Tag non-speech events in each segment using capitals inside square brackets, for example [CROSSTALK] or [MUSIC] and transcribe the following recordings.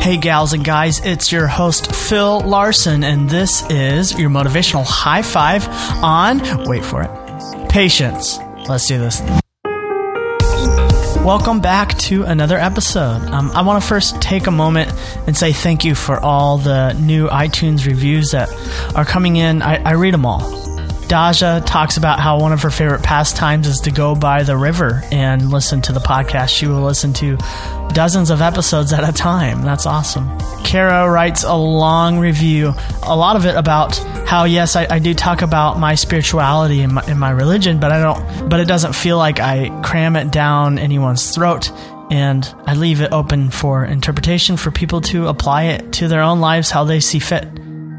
Hey, gals and guys, it's your host, Phil Larson, and this is your motivational high five on, wait for it, patience. Let's do this. Welcome back to another episode. Um, I want to first take a moment and say thank you for all the new iTunes reviews that are coming in. I, I read them all. Daja talks about how one of her favorite pastimes is to go by the river and listen to the podcast. She will listen to dozens of episodes at a time. That's awesome. Kara writes a long review, a lot of it about how yes, I, I do talk about my spirituality and my, and my religion, but I don't, but it doesn't feel like I cram it down anyone's throat and I leave it open for interpretation for people to apply it to their own lives how they see fit.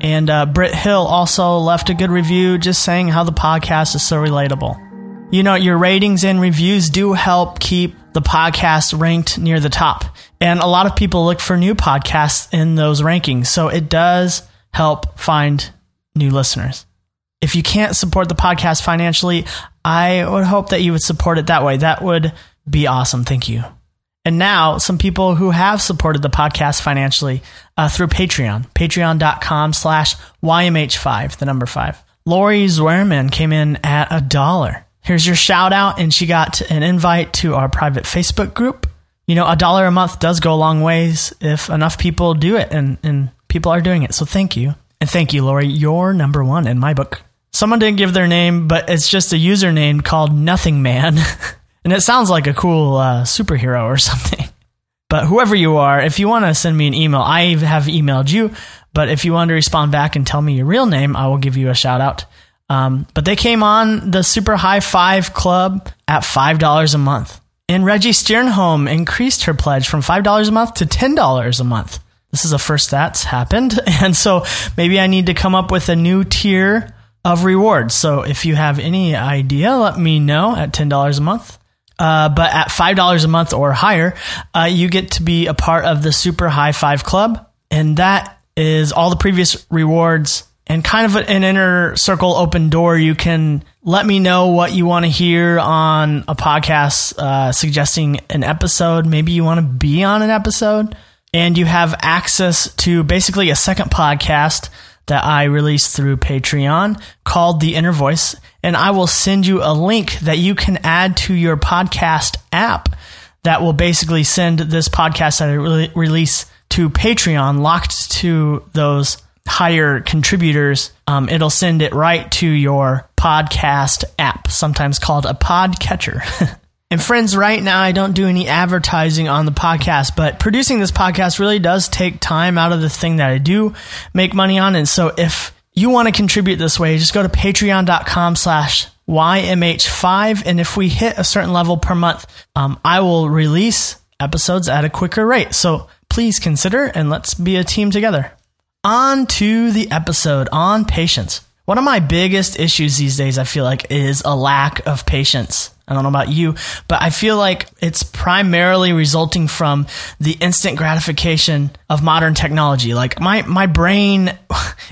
And uh, Britt Hill also left a good review just saying how the podcast is so relatable. You know, your ratings and reviews do help keep the podcast ranked near the top. And a lot of people look for new podcasts in those rankings. So it does help find new listeners. If you can't support the podcast financially, I would hope that you would support it that way. That would be awesome. Thank you. And now, some people who have supported the podcast financially uh, through Patreon, patreon.com slash YMH5, the number five. Lori Zwerman came in at a dollar. Here's your shout out, and she got an invite to our private Facebook group. You know, a dollar a month does go a long ways if enough people do it, and, and people are doing it. So thank you. And thank you, Lori. You're number one in my book. Someone didn't give their name, but it's just a username called Nothing Man. [LAUGHS] and it sounds like a cool uh, superhero or [LAUGHS] something. But whoever you are, if you want to send me an email, I have emailed you. But if you want to respond back and tell me your real name, I will give you a shout out. Um, but they came on the Super High Five Club at $5 a month. And Reggie Sternholm increased her pledge from $5 a month to $10 a month. This is the first that's happened. [LAUGHS] And so maybe I need to come up with a new tier of rewards. So if you have any idea, let me know at $10 a month. Uh, but at $5 a month or higher, uh, you get to be a part of the Super High Five Club. And that is all the previous rewards and kind of an inner circle open door. You can let me know what you want to hear on a podcast, uh, suggesting an episode. Maybe you want to be on an episode. And you have access to basically a second podcast that I release through Patreon called The Inner Voice. And I will send you a link that you can add to your podcast app that will basically send this podcast that I re- release to Patreon locked to those higher contributors. Um, it'll send it right to your podcast app, sometimes called a podcatcher. [LAUGHS] And friends, right now I don't do any advertising on the podcast, but producing this podcast really does take time out of the thing that I do make money on. And so if you want to contribute this way, just go to patreon.com slash YMH5. And if we hit a certain level per month, um, I will release episodes at a quicker rate. So please consider and let's be a team together. On to the episode on patience. One of my biggest issues these days, I feel like, is a lack of patience. I don't know about you, but I feel like it's primarily resulting from the instant gratification of modern technology. Like my, my brain,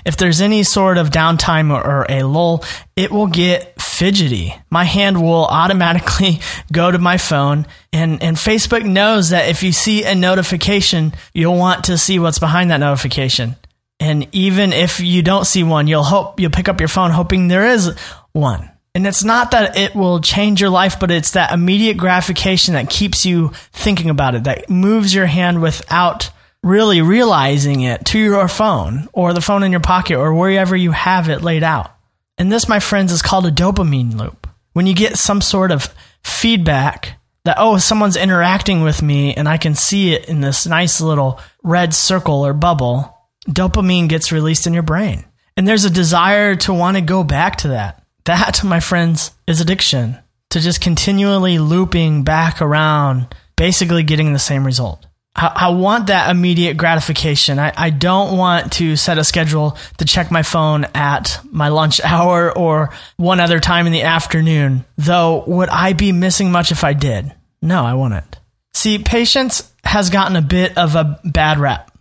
if there's any sort of downtime or, a lull, it will get fidgety. My hand will automatically [LAUGHS] go to my phone and, and Facebook knows that if you see a notification, you'll want to see what's behind that notification. And even if you don't see one, you'll hope you'll pick up your phone hoping there is one. And it's not that it will change your life, but it's that immediate gratification that keeps you thinking about it, that moves your hand without really realizing it to your phone or the phone in your pocket or wherever you have it laid out. And this, my friends, is called a dopamine loop. When you get some sort of feedback that, oh, someone's interacting with me and I can see it in this nice little red circle or bubble, dopamine gets released in your brain. And there's a desire to want to go back to that. That, [LAUGHS] my friends, is addiction to just continually looping back around, basically getting the same result. I, want that immediate gratification. I, I don't want to set a schedule to check my phone at my lunch [LAUGHS] hour or one other time in the afternoon. Though, would I be missing much if I did? No, I wouldn't. See, patience has gotten a bit of a bad rap.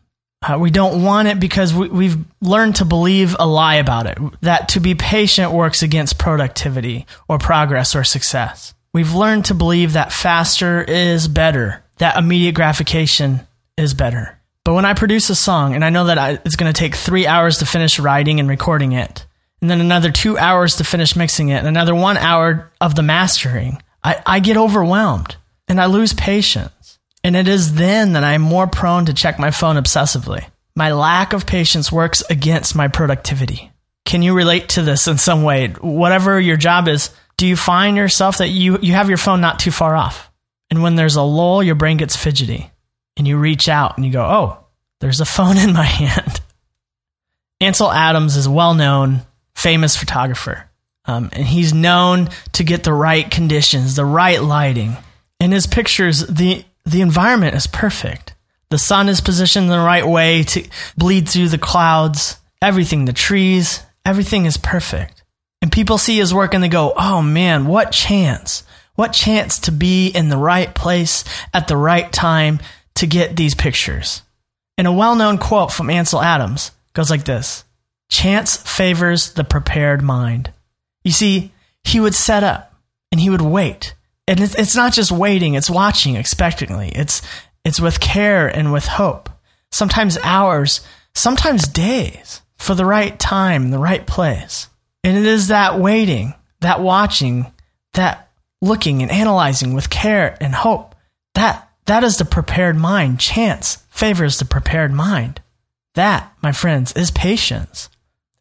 Uh, we don't want it because we, have learned to believe a lie about it that to be patient works against productivity or progress or success. We've learned to believe that faster is better, that immediate gratification is better. But when I produce a song and I know that I, it's going to take three hours to finish writing and recording it, and then another two hours to finish mixing it, and another one hour of the mastering, I, I get overwhelmed and I lose patience. And it is then that I'm more prone to check my phone obsessively. My lack of patience works against my productivity. Can you relate to this in some way? Whatever your job is, do you find yourself that you, you have your phone not too far off? And when there's a lull, your brain gets fidgety and you reach out and you go, oh, there's a phone [LAUGHS] in my hand. Ansel Adams is a well known, famous photographer. Um, and he's known to get the right conditions, the right lighting. In his pictures, the, the environment is perfect. The sun is positioned in the right way to bleed through the clouds. Everything, the trees, everything is perfect. And people see his work and they go, oh man, what chance. What chance to be in the right place at the right time to get these pictures. And a well known quote from Ansel Adams goes like this Chance favors the prepared mind. You see, he would set up and he would wait. And it's not just waiting, it's watching expectantly. It's, it's with care and with hope. Sometimes hours, sometimes days for the right time, the right place. And it is that waiting, that watching, that looking and analyzing with care and hope. That, that is the prepared mind. Chance favors the prepared mind. That, my friends, is patience.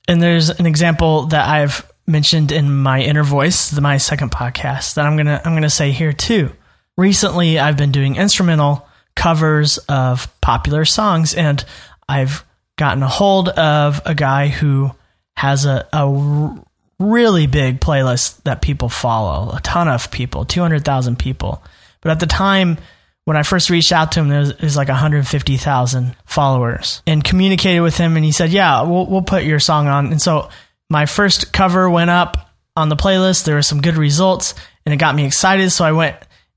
And there's an example that I've mentioned in my inner voice, my second podcast, that I'm gonna I'm gonna say here too. Recently, I've been doing instrumental covers of popular songs, and I've gotten a hold of a guy who has a, a really big playlist that people follow, a ton of people, 200,000 people. But at the time when I first reached out to him, there was, was like 150,000 followers and communicated with him. And he said, Yeah, we'll, we'll put your song on. And so my first cover went up on the playlist. There were some good results and it got me excited. So I went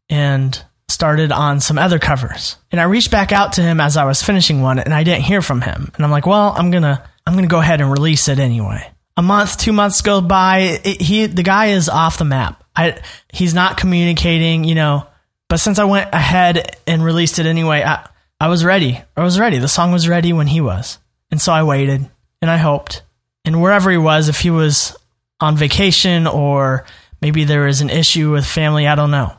and started on some other covers. And I reached back out to him as I was finishing one and I didn't hear from him. And I'm like, well, I'm going to I'm going to go ahead and release it anyway. A month, 2 months go by, it, he the guy is off the map. I he's not communicating, you know, but since I went ahead and released it anyway, I I was ready. I was ready. The song was ready when he was. And so I waited and I hoped and wherever he was, if he was on vacation or maybe there was an issue with family, I don't know.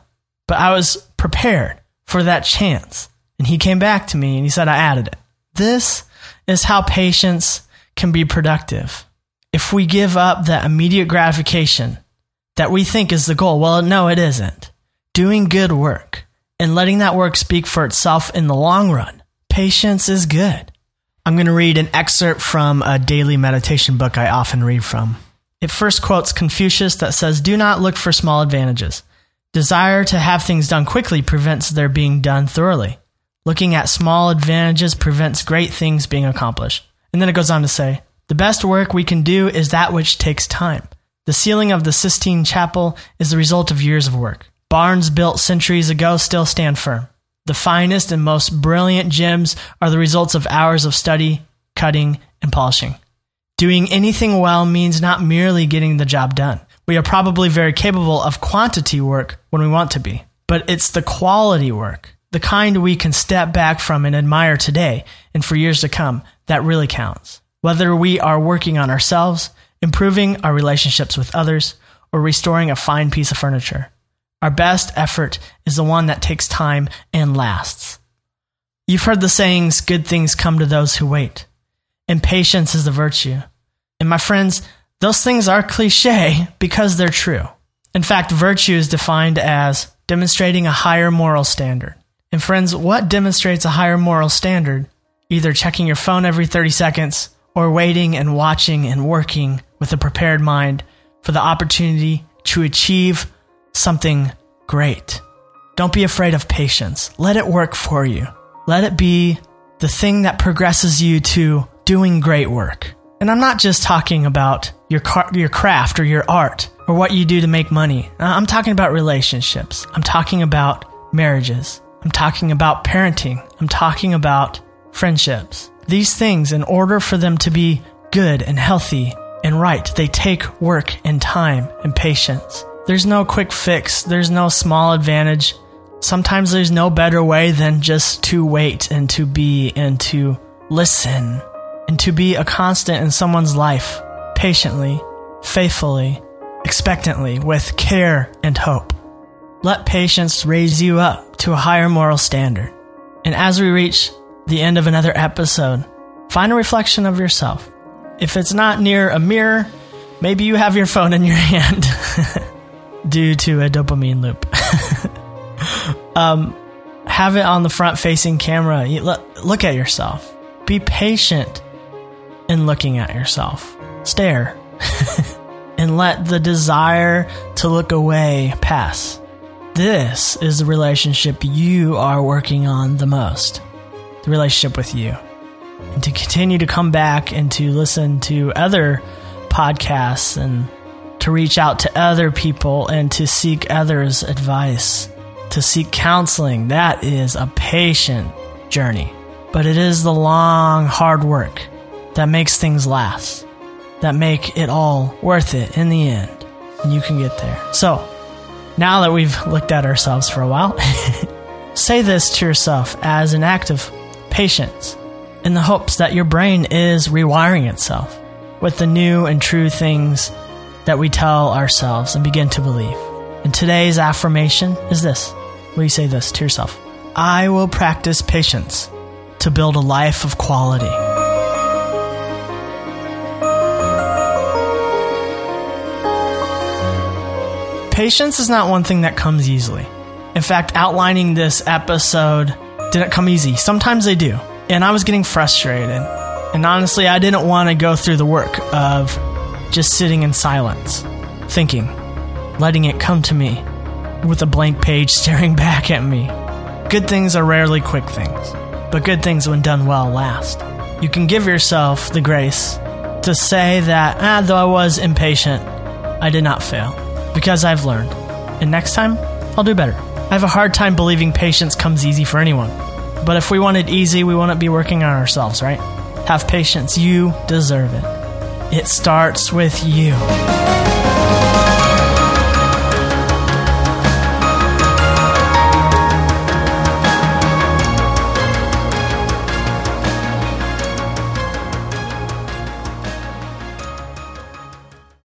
But I was prepared for that chance. And he came back to me and he said, I added it. This is how patience can be productive. If we give up that immediate gratification that we think is the goal, well, no, it isn't. Doing good work and letting that work speak for itself in the long run. Patience is good. I'm going to read an excerpt from a daily meditation book I often read from. It first quotes Confucius that says, Do not look for small advantages. Desire to have things done quickly prevents their being done thoroughly. Looking at small advantages prevents great things being accomplished. And then it goes on to say, The best work we can do is that which takes time. The ceiling of the Sistine Chapel is the result of years of work. Barns built centuries ago still stand firm. The finest and most brilliant gems are the results of hours of study, cutting, and polishing. Doing anything well means not merely getting the job done. We are probably very capable of quantity work when we want to be, but it's the quality work, the kind we can step back from and admire today and for years to come, that really counts. Whether we are working on ourselves, improving our relationships with others, or restoring a fine piece of furniture. Our best effort is the one that takes time and lasts. You've heard the sayings, good things come to those who wait. And patience is a virtue. And my friends, those things are cliche because they're true. In fact, virtue is defined as demonstrating a higher moral standard. And friends, what demonstrates a higher moral standard? Either checking your phone every 30 seconds or waiting and watching and working with a prepared mind for the opportunity to achieve something great. Don't be afraid of patience. Let it work for you. Let it be the thing that progresses you to doing great work. And I'm not just talking about your car- your craft or your art or what you do to make money. Uh, I'm talking about relationships. I'm talking about marriages. I'm talking about parenting. I'm talking about friendships. These things, in order for them to be good and healthy and right, they take work and time and patience. There's no quick fix, there's no small advantage. Sometimes there's no better way than just to wait and to be and to listen and to be a constant in someone's life, patiently, faithfully, expectantly, with care and hope. Let patience raise you up to a higher moral standard. And as we reach the end of another episode, find a reflection of yourself. If it's not near a mirror, maybe you have your phone in your [LAUGHS] hand [LAUGHS] due to a dopamine loop. [LAUGHS] um, have it on the front facing camera. Look at yourself. Be patient in looking at yourself. Stare. and let the desire to look away pass. This is the relationship you are working on the most the relationship with you. And to continue to come back and to listen to other podcasts and to reach out to other people and to seek others' advice, to seek counseling. That is a patient journey, but it is the long, hard work that makes things last, that make it all worth it in the end. And you can get there. So, now that we've looked at ourselves for a while, [LAUGHS] say this to yourself as an act of patience in the hopes that your brain is rewiring itself with the new and true things that we tell ourselves and begin to believe. And today's affirmation is this. Will you say this to yourself? I will practice patience to build a life of quality. Patience is not one thing that comes easily. In fact, outlining this episode didn't come easy. Sometimes they do. And I was getting frustrated. And honestly, I didn't want to go through the work of just sitting in silence, thinking, letting it come to me with a blank page [LAUGHS] staring back at me. Good things are rarely quick things, but good things, when done well, last. You can give yourself the grace to say that, ah, though I was impatient, I did not fail because I've learned. And next time, I'll do better. I have a hard time believing patience comes easy for anyone. But if we want it easy, we wouldn't be working on ourselves, right? Have patience. You deserve it. It starts with you.